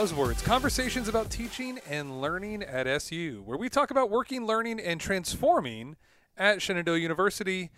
Buzzwords Conversations about Teaching and Learning at SU, where we talk about working, learning, and transforming at Shenandoah University,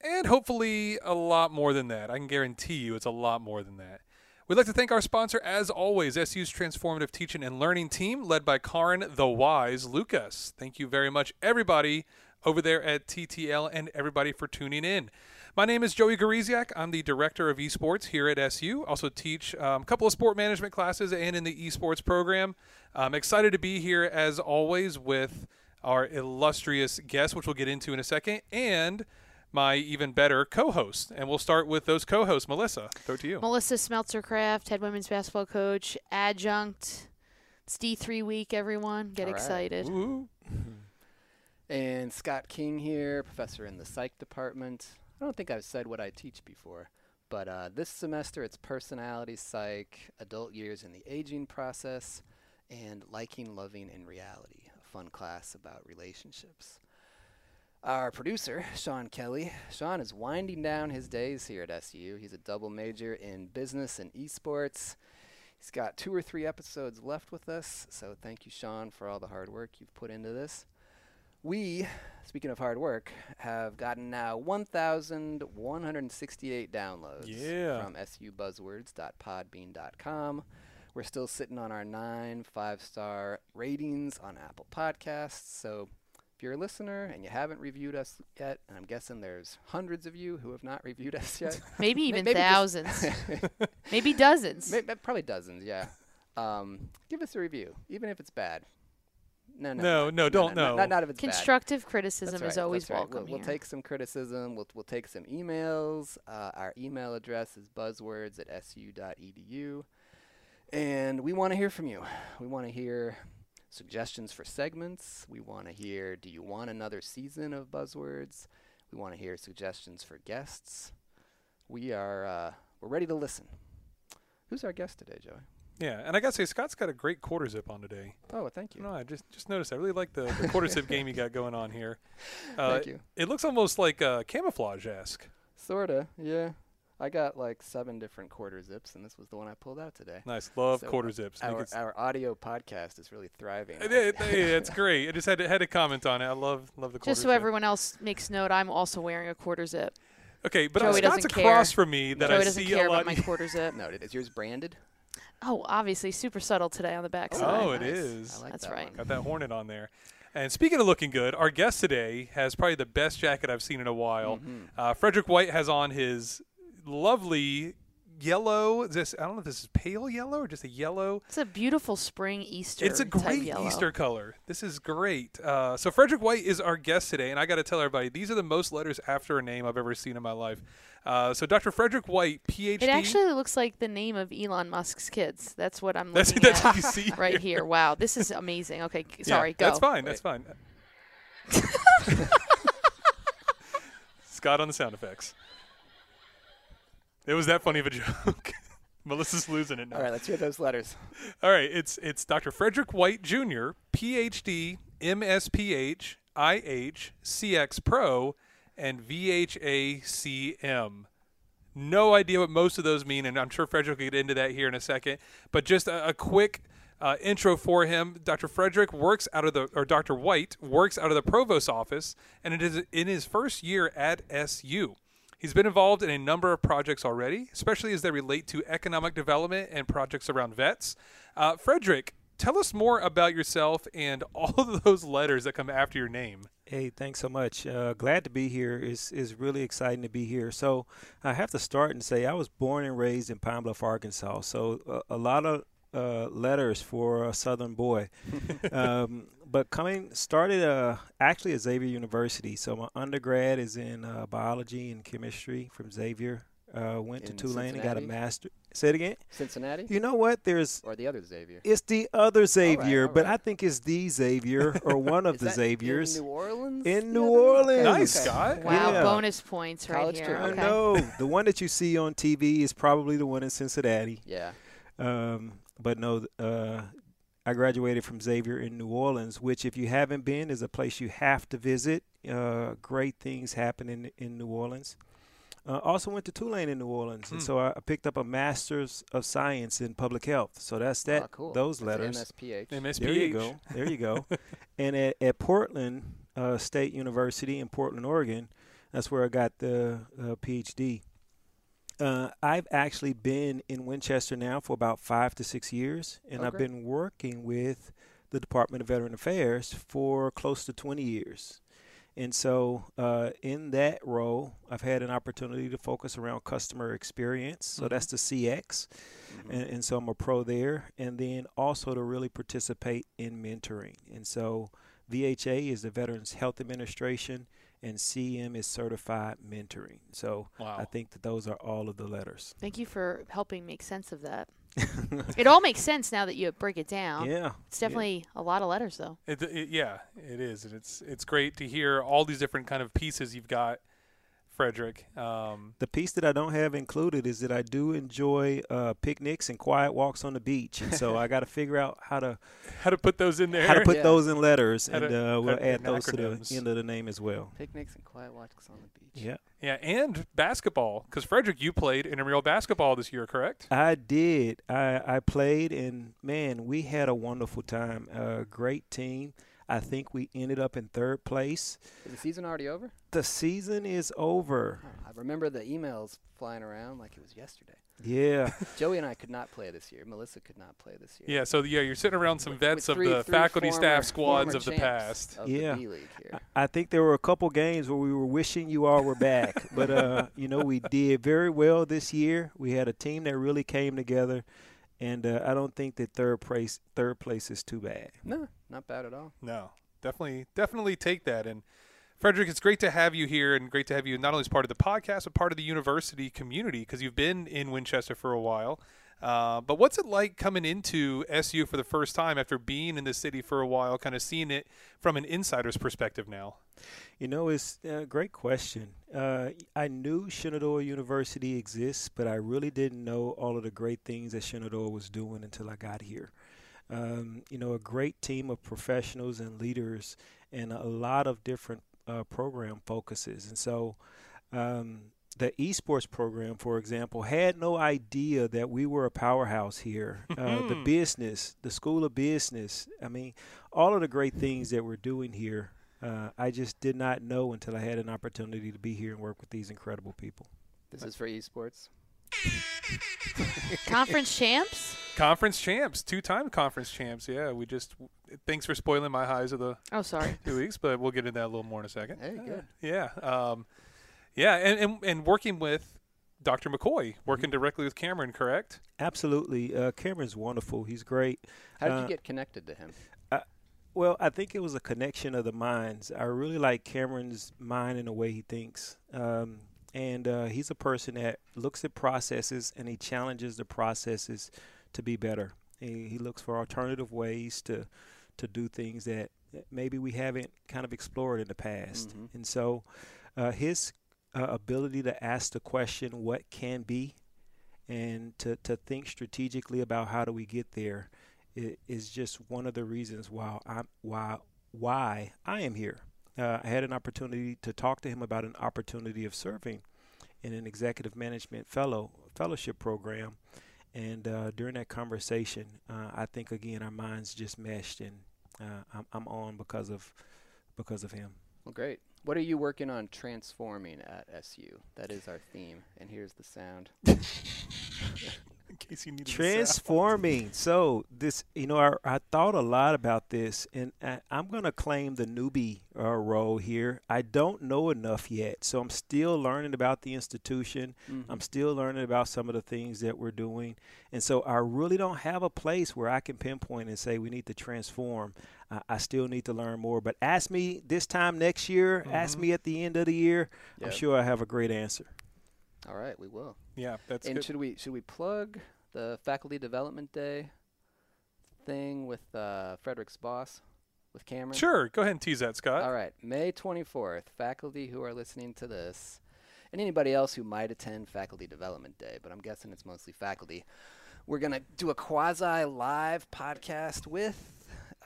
and hopefully a lot more than that. I can guarantee you it's a lot more than that. We'd like to thank our sponsor, as always, SU's Transformative Teaching and Learning team, led by Karin the Wise Lucas. Thank you very much, everybody over there at TTL, and everybody for tuning in. My name is Joey Gariziak. I'm the director of esports here at SU. Also teach um, a couple of sport management classes and in the esports program. I'm excited to be here as always with our illustrious guest, which we'll get into in a second, and my even better co-host. And we'll start with those co-hosts. Melissa, throw it to you. Melissa Smeltzer-Kraft, head women's basketball coach, adjunct. It's D3 week, everyone. Get All right. excited. Ooh. And Scott King here, professor in the psych department. I don't think I've said what I teach before, but uh, this semester it's personality psych, adult years in the aging process, and liking, loving, and reality. A fun class about relationships. Our producer, Sean Kelly. Sean is winding down his days here at SU. He's a double major in business and esports. He's got two or three episodes left with us, so thank you, Sean, for all the hard work you've put into this. We, speaking of hard work, have gotten now 1,168 downloads Yeah. from subuzzwords.podbean.com. We're still sitting on our nine five star ratings on Apple Podcasts. So if you're a listener and you haven't reviewed us yet, and I'm guessing there's hundreds of you who have not reviewed us yet, Maybe even maybe thousands. Maybe dozens. May- may- probably dozens, yeah. Um, give us a review, even if it's bad. No, no, No, not- no, don't- Not, no. not, not if it's bad. Constructive criticism That's is always right. welcome We'll, we'll here. take some criticism. We'll, we'll take some emails. Uh, our email address is buzzwords at su.edu. And we want to hear from you. We want to hear suggestions for segments. We want to hear do you want another season of Buzzwords? We want to hear suggestions for guests. We are uh, we're ready to listen. Who's our guest today, Joey? Yeah, and I gotta say, Scott's got a great quarter zip on today. Oh, thank you. No, I just just noticed. I really like the, the quarter zip game you got going on here. Uh, Thank you. It looks almost like uh, camouflage esque. Sorta, yeah. I got like seven different quarter zips, and this was the one I pulled out today. Nice, love So, quarter zips. Our, our audio podcast is really thriving. It- it- it- it's great. I just had to, had to comment on it. I love love the quarter zip. Just so zip. everyone else makes note, I'm also wearing a quarter zip. Okay, but Joey Scott's across care. from me that Joey I see care a lot. about my quarter zip. no, is yours branded? Oh, obviously, super subtle today on the backside. Oh, side. it is. I like That's that right. one. Got that hornet on there. And speaking of looking good, our guest today has probably the best jacket I've seen in a while. Mhm. Uh, Frederick White has on his lovely yellow. This I don't know if this is pale yellow or just a yellow. It's a beautiful spring Easter. It's a great. Easter color. This is great. Uh, so Frederick White is our guest today, and I got to tell everybody these are the most letters after a name I've ever seen in my life. Uh, so Dr. Frederick White, PhD. It actually looks like the name of Elon Musk's kids. That's what I'm that's looking that's at what you see right here. Wow, this is amazing. Okay, c- Yeah, sorry, go. That's fine. That's fine. Scott on the sound effects. It was that funny of a joke. Melissa's losing it now. All right, let's hear those letters. All right, it's it's Dr. Frederick White Jr., PhD, MSPH, IH, CX Pro, and VHACM. No idea what most of those mean, and I'm sure Frederick will get into that here in a second. But just a, a quick uh, intro for him. Dr. Frederick works out of the, or Dr. White works out of the provost office, and it is in his first year at SU. He's been involved in a number of projects already, especially as they relate to economic development and projects around vets. Uh, Frederick, tell us more about yourself and all of those letters that come after your name. Hey, thanks so much. Uh, glad to be here. It's, it's really exciting to be here. So I have to start and say I was born and raised in Pine Bluff, Arkansas. So a, a lot of uh, letters for a Southern boy. um, but coming started uh, actually at Xavier University. So my undergrad is in uh, biology and chemistry from Xavier. Uh, went In to Tulane and got a master. Say it again. Cincinnati You know what? There's or the other Xavier? it's the other Xavier, all but. I think it's the Xavier or one of Is the that Xaviers. in New Orleans. In New? Orleans. Nice, okay. Scott. Wow, Yeah. bonus points right College here. trivia. I Okay. know the one that you see on TV is probably the one in Cincinnati. Yeah. Um, but no, uh, I graduated from Xavier in New Orleans, which, if you haven't been, is a place you have to visit. Uh, great things happen in in New Orleans. Uh, also went to Tulane in New Orleans, and Hmm. so I I picked up a master's of science in public health. So that's that. oh, cool. Those That's letters. MSPH. MSPH. There you go. There you go. and at, at Portland uh, State University in Portland, Oregon, that's where I got the uh, PhD. Uh, I've actually been in Winchester now for about five to six years, and Oh, I've been working with the Department of Veteran Affairs for close to 20 years. And so, uh, in that role, I've had an opportunity to focus around customer experience. So Mhm. that's the CX Mhm. and, and so I'm a pro there. And then also to really participate in mentoring. And so VHA is the Veterans Health Administration, and CM is Certified Mentoring. So Wow. I think that those are all of the letters. Thank you for helping make sense of that. It all makes sense now that you break it down. yeah. It's definitely a lot of letters, though. It, it, yeah, it is, and it's it's great to hear all these different kind of pieces you've got, Frederick. Um, The piece that I don't have included is that I do enjoy uh, picnics and quiet walks on the beach, and so I got to figure out how to how to put those in there? how to put Yeah. those in letters, How to- and uh, we'll add those acronyms. to the end of the name as well. Picnics and quiet walks on the beach. Yeah. yeah, and basketball, because Frederick, you played intramural basketball this year, correct? I did. I, I played, and man, we had a wonderful time. A great team. I think we ended up in third place. Is the season already over? The season is over. Oh, I remember the emails flying around like it was yesterday. Yeah. Joey and I could not play this year. Melissa could not play this year. Yeah, so yeah, you're sitting around some With- vets with of three- the three faculty, former- staff squads of the past. Of Yeah. the here. I- I think there were a couple games where we were wishing you all were back, but uh, you know we did very well this year. We had a team that really came together, and uh, I don't think that third place third place is too bad. No, not bad at all. No, definitely, definitely take that. And Frederick, it's great to have you here, and great to have you not only as part of the podcast, but part of the university community because you've been in Winchester for a while. Uh, but what's it like coming into SU for the first time after being in the city for a while, kind of seeing it from an insider's perspective now? You know, it's a great question. Uh, I knew Shenandoah University exists, but I really didn't know all of the great things that Shenandoah was doing until I got here. Um, you know, a great team of professionals and leaders, and a lot of different uh, program focuses. And so, um, the esports program, for example, had no idea that we were a powerhouse here. Uh, the business, the School of Business, I mean, all of the great things that we're doing here uh, I just did not know until I had an opportunity to be here and work with these incredible people. This is for esports. Conference champs? Conference champs, two-time conference champs. Yeah, we just thanks for spoiling my highs of the Oh, sorry. two weeks, but we'll get into that a little more in a second. Hey, good. Yeah, um, yeah, and, and and working with Dr. McCoy, working directly with Cameron, correct? Absolutely. Uh, Cameron's wonderful. He's great. How did Uh, you get connected to him? Well, I think it was a connection of the minds. I really like Cameron's mind and the way he thinks. Um, and uh, he's a person that looks at processes and he challenges the processes to be better. He, he looks for alternative ways to to do things that that maybe we haven't kind of explored in the past. Mhm. And so, uh, his uh, ability to ask the question, "What can be," and to to think strategically about how do we get there, i- is just one of the reasons why I'm why why I am here. Uh, I had an opportunity to talk to him about an opportunity of serving in an executive management fellow fellowship program, and uh, during that conversation, uh, I think again our minds just meshed, and uh, I'm, I'm on because of because of him. Well, great. What are you working on transforming at SU? That is our theme. And here's the sound. In case you need Transforming. So this, you know, I, I thought a lot about this, and I, I'm going to claim the newbie uh, role here. I don't know enough yet, so I'm still learning about the institution. I'm still learning about some of the things that we're doing, and so I really don't have a place where I can pinpoint and say we need to transform. I I still need to learn more. But ask me this time next year. Ask Mhm. me at the end of the year. I'm sure I have a great answer. All right, we will. Yeah, that's and good. should we should we plug the faculty development day thing with uh, Frederick's boss with Cameron? Sure, go ahead and tease that, Scott. All right, May 24th. Faculty who are listening to this, and anybody else who might attend Faculty Development Day, but I'm guessing it's mostly faculty. We're gonna do a quasi live podcast with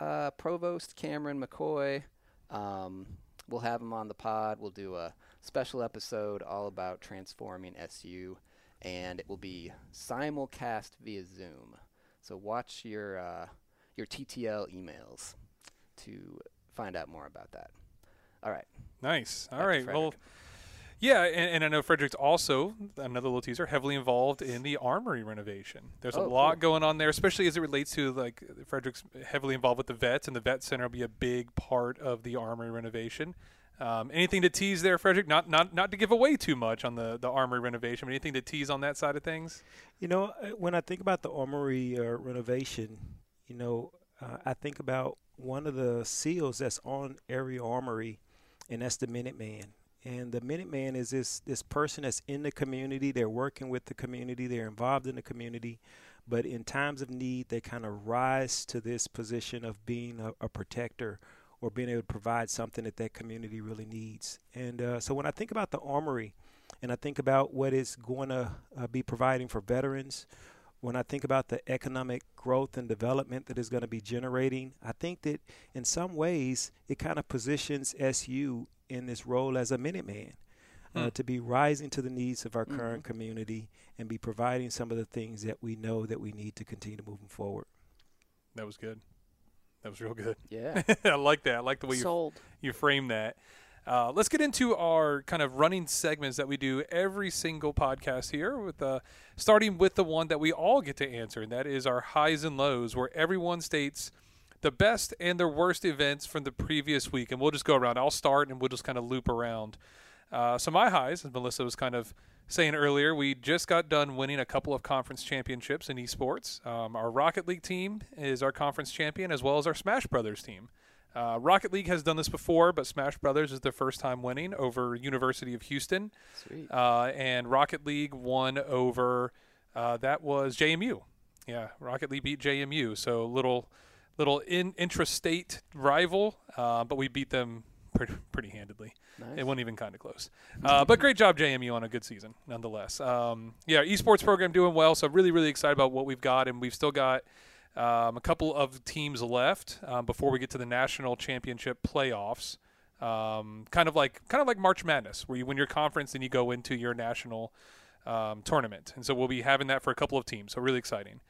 uh, Provost Cameron McCoy. Um, we'll have him on the pod. We'll do a special episode all about transforming SU, and it will be simulcast via Zoom. So watch your uh, your TTL emails to find out more about that. All right. Nice. All right. Well. Yeah, and, and I know Frederick's also another little teaser, heavily involved in the armory renovation. There's a Oh, lot cool. going on there, especially as it relates to like Frederick's heavily involved with the vets, and the vet center will be a big part of the armory renovation. Um, anything to tease there, Frederick? Not not not to give away too much on the the armory renovation, but anything to tease on that side of things? You know, uh, when I think about the armory uh, renovation, you know, uh, I think about one of the seals that's on every armory, and that's the Minuteman. And the Minuteman is this this person that's in the community. They're working with the community. They're involved in the community, but in times of need, they kind of rise to this position of being a, a protector or being able to provide something that that community really needs. And uh, so when I think about the armory, and I think about what it's going to uh, be providing for veterans, when I think about the economic growth and development that is going to be generating, I think that in some ways it kind of positions SU in this role as a Minuteman. Uh, Hmm. to be rising to the needs of our Mhm. current community and be providing some of the things that we know that we need to continue to moving forward. That was good. That was real good. Yeah. I like that. I like the way you Sold. you frame that. Uh, let's get into our kind of running segments that we do every single podcast here, with uh, starting with the one that we all get to answer, and that is our highs and lows, where everyone states the best and their worst events from the previous week, and we'll just go around. I'll start, and we'll just kind of loop around. Uh, so my highs, as Melissa was kind of saying earlier, we just got done winning a couple of conference championships in esports. Um, our Rocket League team is our conference champion, as well as our Smash Brothers team. Uh, Rocket League has done this before, but Smash Brothers is their first time winning over University of Houston, Sweet. uh, and Rocket League won over uh, that was JMU. Yeah, Rocket League beat JMU, so little little in intrastate rival, uh, but we beat them pretty pretty handedly. Nice. It wasn't even kind of close. Uh, but great job, JMU, on a good season, nonetheless. Um, yeah, esports program doing well. So really, really excited about what we've got, and we've still got um, a couple of teams left um, before we get to the national championship playoffs. Um, kind of like kind of like March Madness, where you win your conference and you go into your national um, tournament. And so we'll be having that for a couple of teams. So really exciting.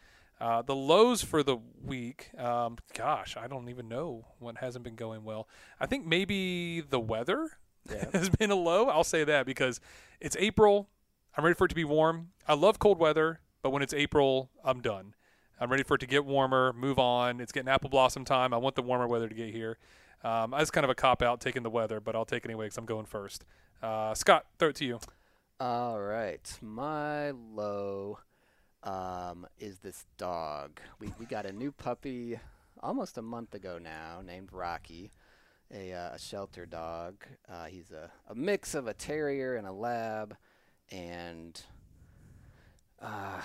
Uh, the lows for the week, um, gosh, I don't even know what hasn't been going well. I think maybe the weather Yeah. has been a low. I'll say that because it's April. I'm ready for it to be warm. I love cold weather, but when it's April, I'm done. I'm ready for it to get warmer, move on. It's getting apple blossom time. I want the warmer weather to get here. Um, that's kind of a cop out taking the weather, but I'll take it anyway because I'm going first. Uh, Scott, throw it to you. All right, my low um, is this dog. We we got a new puppy almost a month ago now, named Rocky, a, uh, a shelter dog. Uh, he's a, a mix of a terrier and a lab, and uh,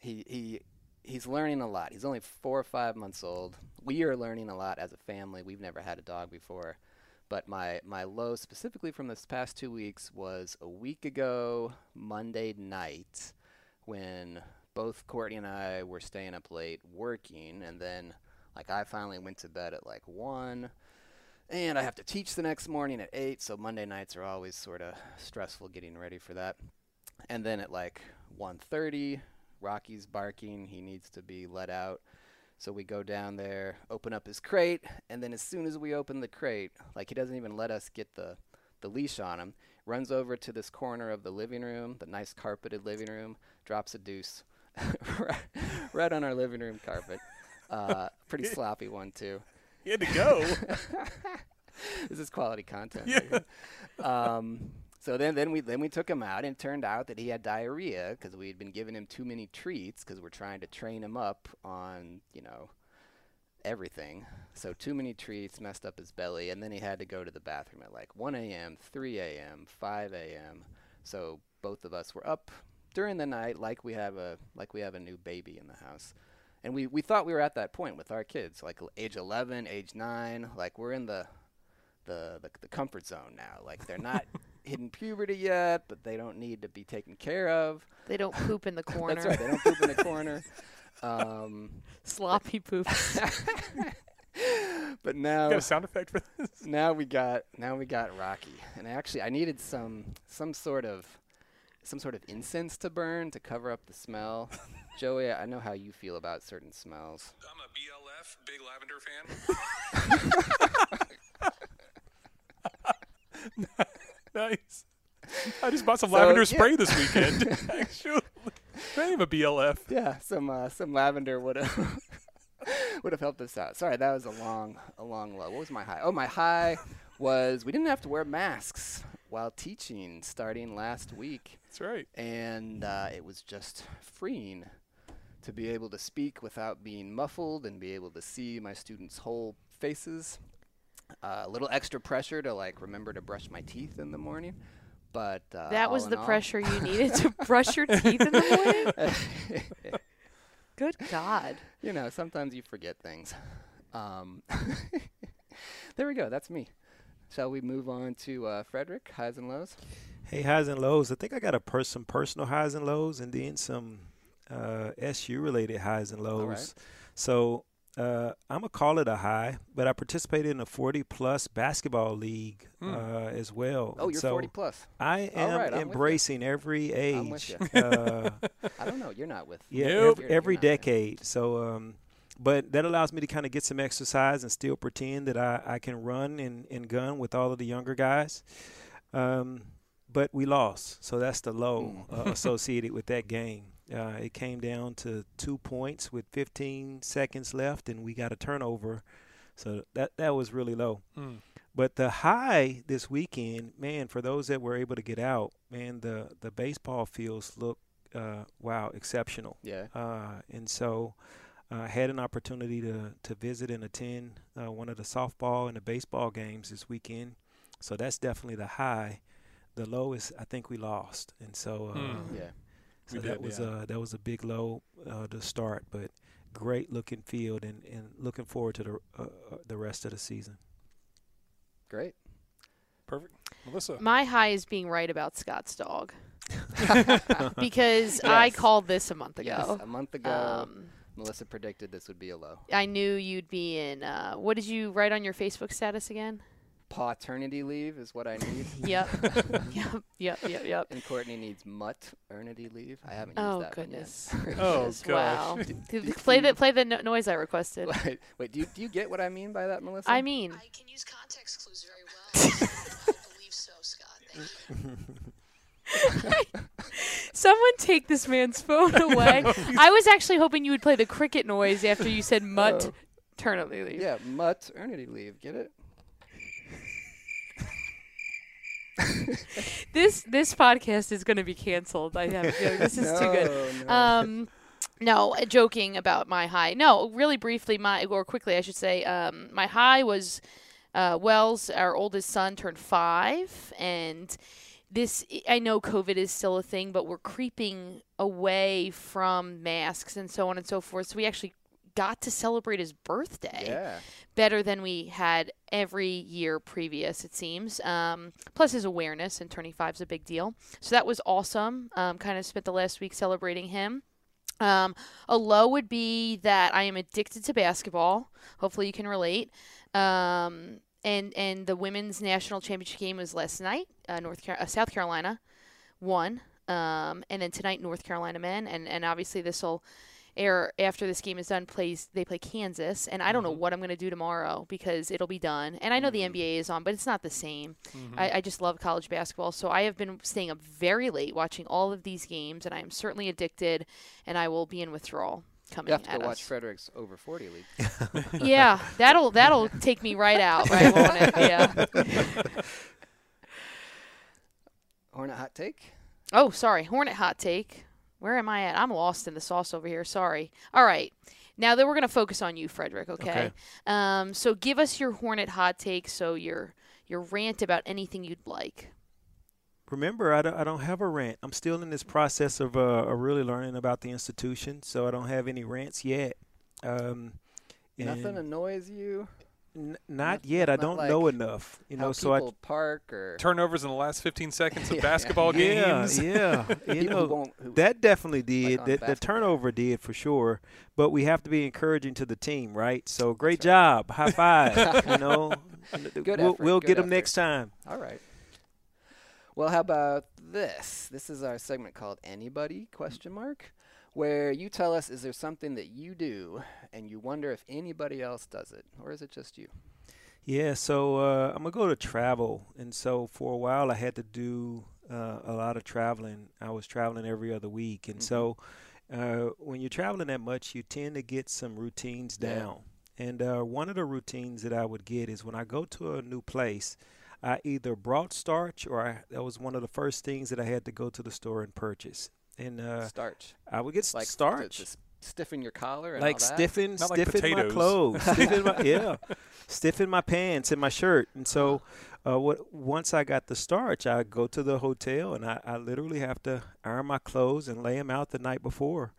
he he he's learning a lot. He's only four or five months old. We are learning a lot as a family. We've never had a dog before. But my, my low specifically from this past two weeks was a week ago, Monday night, when both Courtney and I were staying up late working, and then like I finally went to bed at like one, and I have to teach the next morning at eight, so Monday nights are always sort of stressful getting ready for that. And then at like 1:30, Rocky's barking. He needs to be let out. So we go down there, open up his crate, and then as soon as we open the crate, like he doesn't even let us get the the leash on him, runs over to this corner of the living room, the nice carpeted living room, drops a deuce right, right on our living room carpet. Uh, pretty sloppy one too. He had to go. this is quality content. Yeah. right. Um, so then, then we then we took him out, and it turned out that he had diarrhea because we had been giving him too many treats because we're trying to train him up on you know everything. So too many treats messed up his belly, and then he had to go to the bathroom at like 1 a.m., 3 a.m., 5 a.m. So both of us were up during the night, like we have a like we have a new baby in the house. And we, we thought we were at that point with our kids, like age 11, age 9, like we're in the the, the, the comfort zone now. Like they're not hitting puberty yet, but they don't need to be taken care of. They don't poop in the corner. That's right. They don't poop in the corner. Um, Sloppy poop. but now Got a sound effect for this? now we got now we got Rocky, and actually I needed some some sort of some sort of incense to burn to cover up the smell. Joey, I know how you feel about certain smells. I'm a BLF, big lavender fan. Nice. I just bought some So, lavender yeah. spray this weekend. Actually, I have a BLF. Yeah, some uh, some lavender would have would have helped us out. Sorry, that was a long a long low. What was my high? Oh, my high was we didn't have to wear masks while teaching starting last week, That's right. and uh, it was just freeing to be able to speak without being muffled and be able to see my students' whole faces. Uh, a little extra pressure to like remember to brush my teeth in the morning, but uh, That was the all- pressure you needed to brush your teeth in the morning. Good God. you know, sometimes you forget things. Um, there we go. That's me. Shall we move on to uh, Frederick highs and lows? Hey, highs and lows. I think I got a pers- some personal highs and lows, and then some uh, SU related highs and lows. right. So uh, I'm gonna call it a high, but I participated in a 40 plus basketball league Hmm. uh, as well. Oh, you're so 40 plus. I am right, I'm with you. embracing every age. I'm with you. uh, I don't know. You're not with. yeah, Nope. You're- every, you're every not decade. So, um, but that allows me to kind of get some exercise and still pretend that I, I can run and, and gun with all of the younger guys. Um, but we lost, so that's the low Mm. uh, associated with that game. Uh, it came down to two points with 15 seconds left, and we got a turnover. So that that was really low. Mm. But the high this weekend, man, for those that were able to get out, man, the the baseball fields look uh, wow exceptional. Yeah. Uh, and so I uh, had an opportunity to, to visit and attend uh, one of the softball and the baseball games this weekend. So that's definitely the high. The low is I think we lost, and so uh, Hmm. Yeah. So We that did, was yeah. uh, that was a big low uh, to start, but great looking field, and, and looking forward to the uh, uh, the rest of the season. Great. Perfect. Melissa. My high is being right about Scott's dog because I called this a month Yes. ago. A month ago, Um, Melissa predicted this would be a low. I knew you'd be in. Uh, what did you write on your Facebook status again? Paternity leave is what I need. Yep. yep. Yep. Yep. Yep. and Courtney needs maternity leave. I haven't used Oh that goodness. one yet. Oh, Goodness, gosh. Wow. Do- Th- do play the you- play the no- noise I requested. Wait, wait, do you do you get what I mean by that, Melissa? I mean, I can use context clues very well. I believe so, Scott. Thank you. someone take this man's phone away. I was actually hoping you would play the cricket noise after you said mutt Oh. maternity leave. Yeah, maternity leave. Get it? This this podcast is going to be canceled. I have a feeling this is too good. No, no. Um, no, uh, joking about my high. No, really briefly, my or quickly, I should say. Um, my high was uh, Wells, our oldest son, turned five, and this I know COVID is still a thing, but we're creeping away from masks and so on and so forth. So we actually got to celebrate his birthday yeah. better than we had every year previous, it seems. Um, plus, his awareness and turning five is a big deal. So that was awesome. Um, kind of spent the last week celebrating him. Um, a low would be that I am addicted to basketball. Hopefully, you can relate. Um, and and the women's national championship game was last night. Uh, North Car- uh, South Carolina won. Um, and then tonight, North Carolina men, and and obviously this will air after this game is done plays they play Kansas and I don't know mm-hmm. what I'm going to do tomorrow because it'll be done. And I know the mm-hmm. NBA is on but it's not the same. Mm-hmm. I, I just love college basketball so I have been staying up very late watching all of these games and I am certainly addicted and I will be in withdrawal coming You have to at go watch us. Frederick's over 40 league. yeah that'll that'll take me right out right won't it? Yeah. Hornet hot take? oh sorry Hornet hot take where am I at I'm lost in the sauce over here sorry all right now that we're going to focus on you Frederick okay? Okay. Um, so give us your Hornet hot take. So your your rant about anything you'd like. Remember, I don't, I don't have a rant. I'm still in this process of, uh, of really learning about the institution, so I don't have any rants yet. Um, Nothing annoys you? N- not Not- yet. I don't like know enough. You How know, so I park or Turnovers in the last 15 seconds of Yeah. basketball yeah, games. yeah. You people who know. Who, that definitely did. on the, the turnover did for sure. But we have to be encouraging to the team, right? So great job, high five. you know, Good we'll, effort, we'll good get them next time. All right. Well, how about this? This is our segment called Anybody question mark where you tell us is there something that you do and you wonder if anybody else does it or is it just you? Yeah, so uh, I'm gonna go to travel, and so for a while I had to do uh, a lot of traveling. I was traveling every other week, and Mhm. so uh, when you're traveling that much, you tend to get some routines Yeah. down. And uh, one of the routines that I would get is when I go to a new place, I either brought starch or I, that was one of the first things that I had to go to the store and purchase. And uh, Starch. I would get Like starch To, s- stiffen your collar and like all that? stiffen, Not like stiffen my clothes, stiffen my yeah, stiffen my pants and my shirt. And so, uh, what once I got the starch, I go to the hotel and I, I literally have to iron my clothes and lay them out the night before,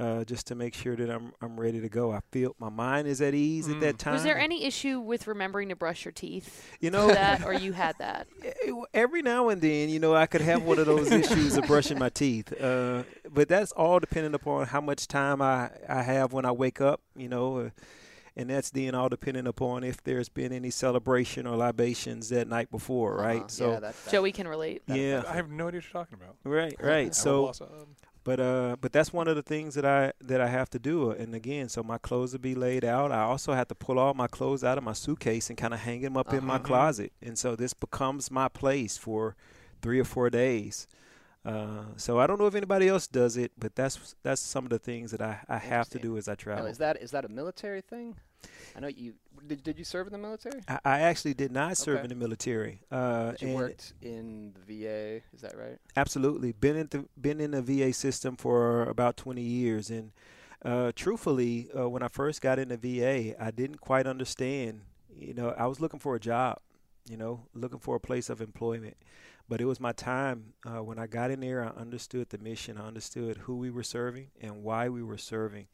uh, just to make sure that I'm I'm ready to go. I feel my mind is at ease at that Mm. time. Was there any issue with remembering to brush your teeth? you know that or you had that? Every now and then, you know, I could have one of those issues of brushing my teeth. Uh, but that's all dependent upon how much time I, I have when I wake up, you know. Uh, and that's then all dependent upon if there's been any celebration or libations that night before, right? Uh-huh. So, yeah, that, that, Joey can relate. that yeah, I have no idea what you're talking about. right, right. So, lost, but uh, but that's one of the things that I that I have to do. And again, so my clothes will be laid out. I also have to pull all my clothes out of my suitcase and kind of hang them up in my Uh-huh. closet. And so this becomes my place for three or four days. Uh, so I don't know if anybody else does it, but that's that's some of the things that I, I have to do as I Now, travel. is that is that a military thing? I know you did. Did you serve in the military? I, I actually did not serve Okay. in the military. Uh, you worked in the VA. Is that right? Absolutely, been in the been in the VA system for about 20 years, and uh, truthfully, uh, when I first got into VA, I didn't quite understand. You know, I was looking for a job, you know, looking for a place of employment. But it was my time uh, when I got in there. I understood the mission. I understood who we were serving and why we were serving.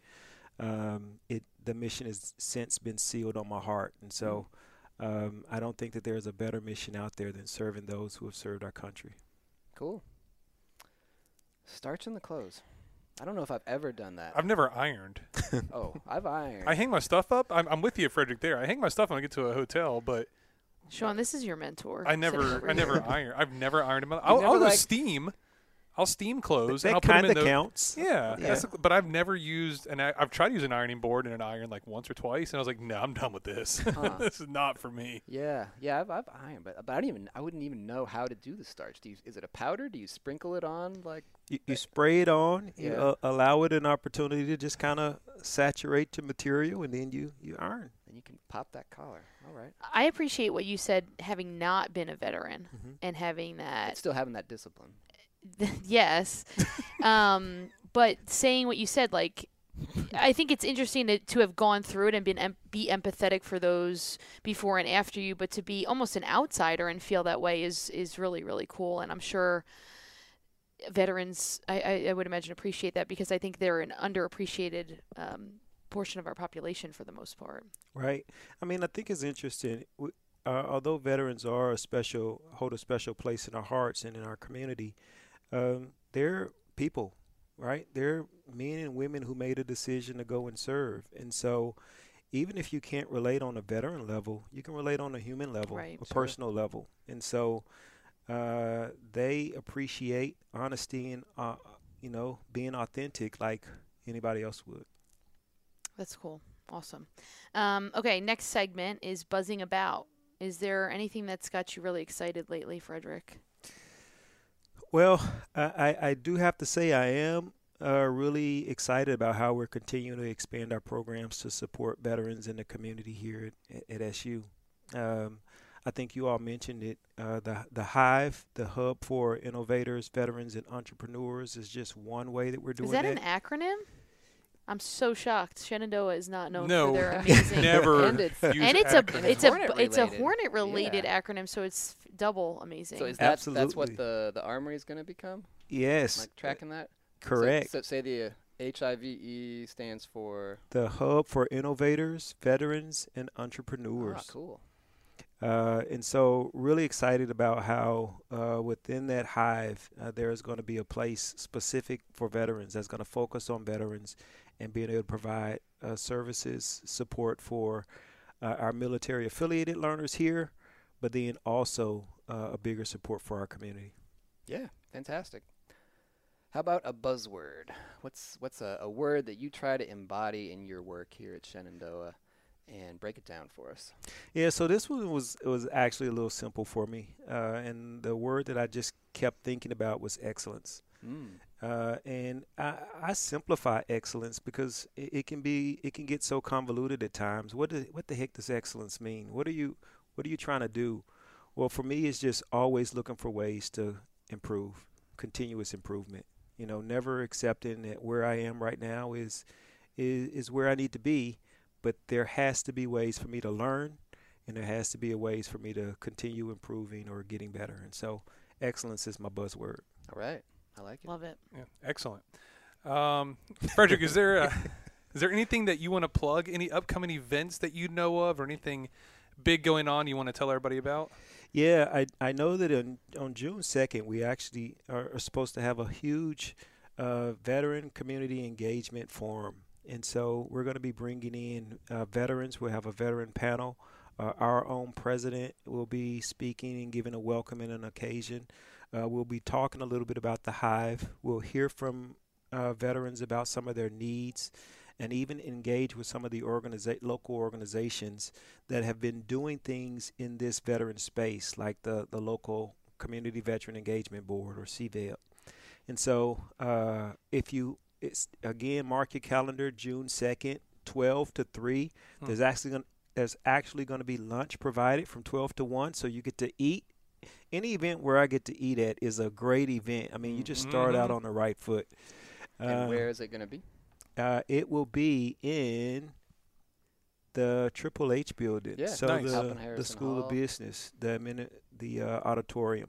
Um, it the mission has since been sealed on my heart, and so um, I don't think that there's a better mission out there than serving those who have served our country. Cool. Starch in the clothes. I don't know if I've ever done that. I've never ironed. oh, I've ironed. I hang my stuff up. I'm, I'm with you, Frederick. There, I hang my stuff when I get to a hotel, but Sean, this is your mentor. I never, I never iron. I've never ironed them. I'll, never, I'll go like- steam. I'll steam clothes and that I'll put them kind in of counts. Yeah, Yeah. That's, but I've never used, and I, I've tried to use an ironing board and an iron like once or twice, and I was like, no, I'm done with this. Huh. this is not for me. Yeah, yeah, I've, I've ironed, but but I don't even I wouldn't even know how to do the starch. Do you, is it a powder? Do you sprinkle it on like? You, you spray it on, you Yeah. uh, allow it an opportunity to just kind of saturate the material, and then you you iron. And you can pop that collar. All right. I appreciate what you said, having not been a veteran Mhm. and having But that. still having that discipline. yes, um, but saying what you said, like. I think it's interesting to, to have gone through it and been em- be empathetic for those before and after you, but to be almost an outsider and feel that way is is really really cool. And I'm sure veterans, I, I, I would imagine, appreciate that because I think they're an underappreciated um, portion of our population for the most part. Right. I mean, I think it's interesting. Uh, although veterans are a special, hold a special place in our hearts and in our community, um, they're people, right? They're men and women who made a decision to go and serve. And so, even if you can't relate on a veteran level, you can relate on a human level, Right. a Sure. personal level. And so, uh, they appreciate honesty and, uh, you know, being authentic like anybody else would. That's cool. Awesome. Um, okay, next segment is buzzing about. Is there anything that's got you really excited lately, Frederick? Well, I, I, do have to say I am uh, really excited about how we're continuing to expand our programs to support veterans in the community here at, at SU. Um, I think you all mentioned it. Uh, the the Hive, the hub for innovators, veterans, and entrepreneurs, is just one way that we're doing Is that that. an acronym? I'm so shocked. Shenandoah is not known no, for their amazing. never. And it's- and it's a it's a Hornet it's a related. Hornet related Yeah. acronym, so it's f- double amazing. So is that that's what the the armory is going to become? yes, Like tracking that. Correct. So, say the uh, HIV E stands for. The hub for innovators, veterans, and entrepreneurs. Ah, cool. Uh, and so, really excited about how uh, within that hive, uh, there is going to be a place specific for veterans that's going to focus on veterans and being able to provide uh, services, support for uh, our military affiliated learners here, but then also uh, a bigger support for our community. Yeah, fantastic. How about a buzzword? What's what's a, a word that you try to embody in your work here at Shenandoah, and break it down for us? Yeah, so this one was it was actually a little simple for me, uh, and the word that I just kept thinking about was excellence. Mm. Uh, and I, I simplify excellence because it, it can be it can get so convoluted at times. What do, what the heck does excellence mean? What are you what are you trying to do? Well, for me, it's just always looking for ways to improve, continuous improvement. You know, never accepting that where I am right now is is is where I need to be, but there has to be ways for me to learn, and there has to be a ways for me to continue improving or getting better. And so, excellence is my buzzword. All right, I like it. Love it. Yeah, excellent. Um, Frederick, is there a, is there anything that you want to plug? Any upcoming events that you know of, or anything big going on you want to tell everybody about? Yeah, I I know that on on June second we actually are, are supposed to have a huge uh, veteran community engagement forum, and so we're going to be bringing in uh, veterans. We'll have a veteran panel. Uh, our own president will be speaking and giving a welcome and an occasion. Uh, we'll be talking a little bit about the hive. We'll hear from uh, veterans about some of their needs and even engage with some of the organiza- local organizations that have been doing things in this veteran space, like the, the local Community Veteran Engagement Board or CVEB. And so, uh, if you it's again mark your calendar, June second, twelve to three. Hmm. There's actually gonna, there's actually going to be lunch provided from twelve to one, so you get to eat. Any event where I get to eat at is a great event. I mean, you just start out Mhm. on the right foot. And Uh, where is it going to be? uh, it will be in the Triple H building. Yeah, so nice. the, the School Hall. of Business, the mini- the uh, auditorium,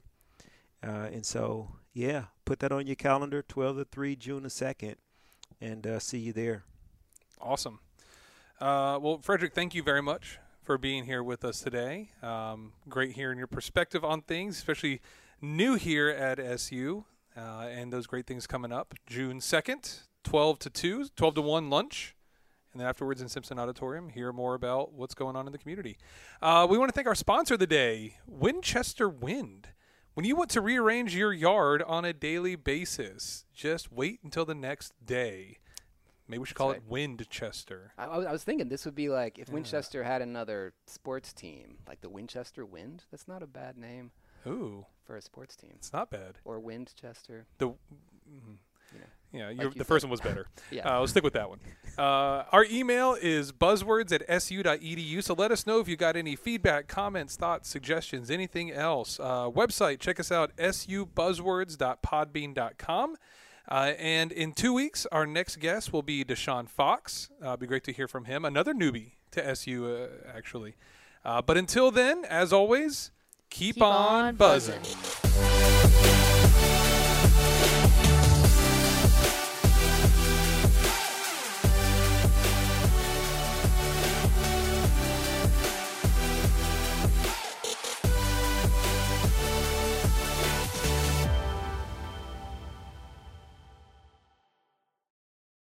uh, and so yeah, put that on your calendar. Twelve to three, June the second, and uh, see you there. Awesome. Uh, well, Frederick, thank you very much for being here with us today. Um, great hearing your perspective on things, especially new here at SU, uh, and those great things coming up. June 2nd, 12 to 2, 12 to 1 lunch. And then afterwards in Simpson Auditorium, hear more about what's going on in the community. Uh, we want to thank our sponsor of the day, Winchester Wind. When you want to rearrange your yard on a daily basis, just wait until the next day. Maybe we should That's call right. it Windchester. I, I was- thinking this would be like if Yeah. Winchester had another sports team, like the Winchester Wind. That's not a bad name Ooh, for a sports team. it's not bad. Or Windchester. The mm, You know, yeah, like the first one was better. Yeah. Uh, let's stick with that one. Uh, our email is buzzwords at su.edu. So let us know if you got any feedback, comments, thoughts, suggestions, anything else. Uh, website, check us out, subuzzwords.podbean.com. Uh, and in two weeks, our next guest will be Deshaun Fox. Uh, it'll be great to hear from him, another newbie to SU, uh, actually. Uh, but until then, as always, keep, Keep on, on buzzing. buzzing.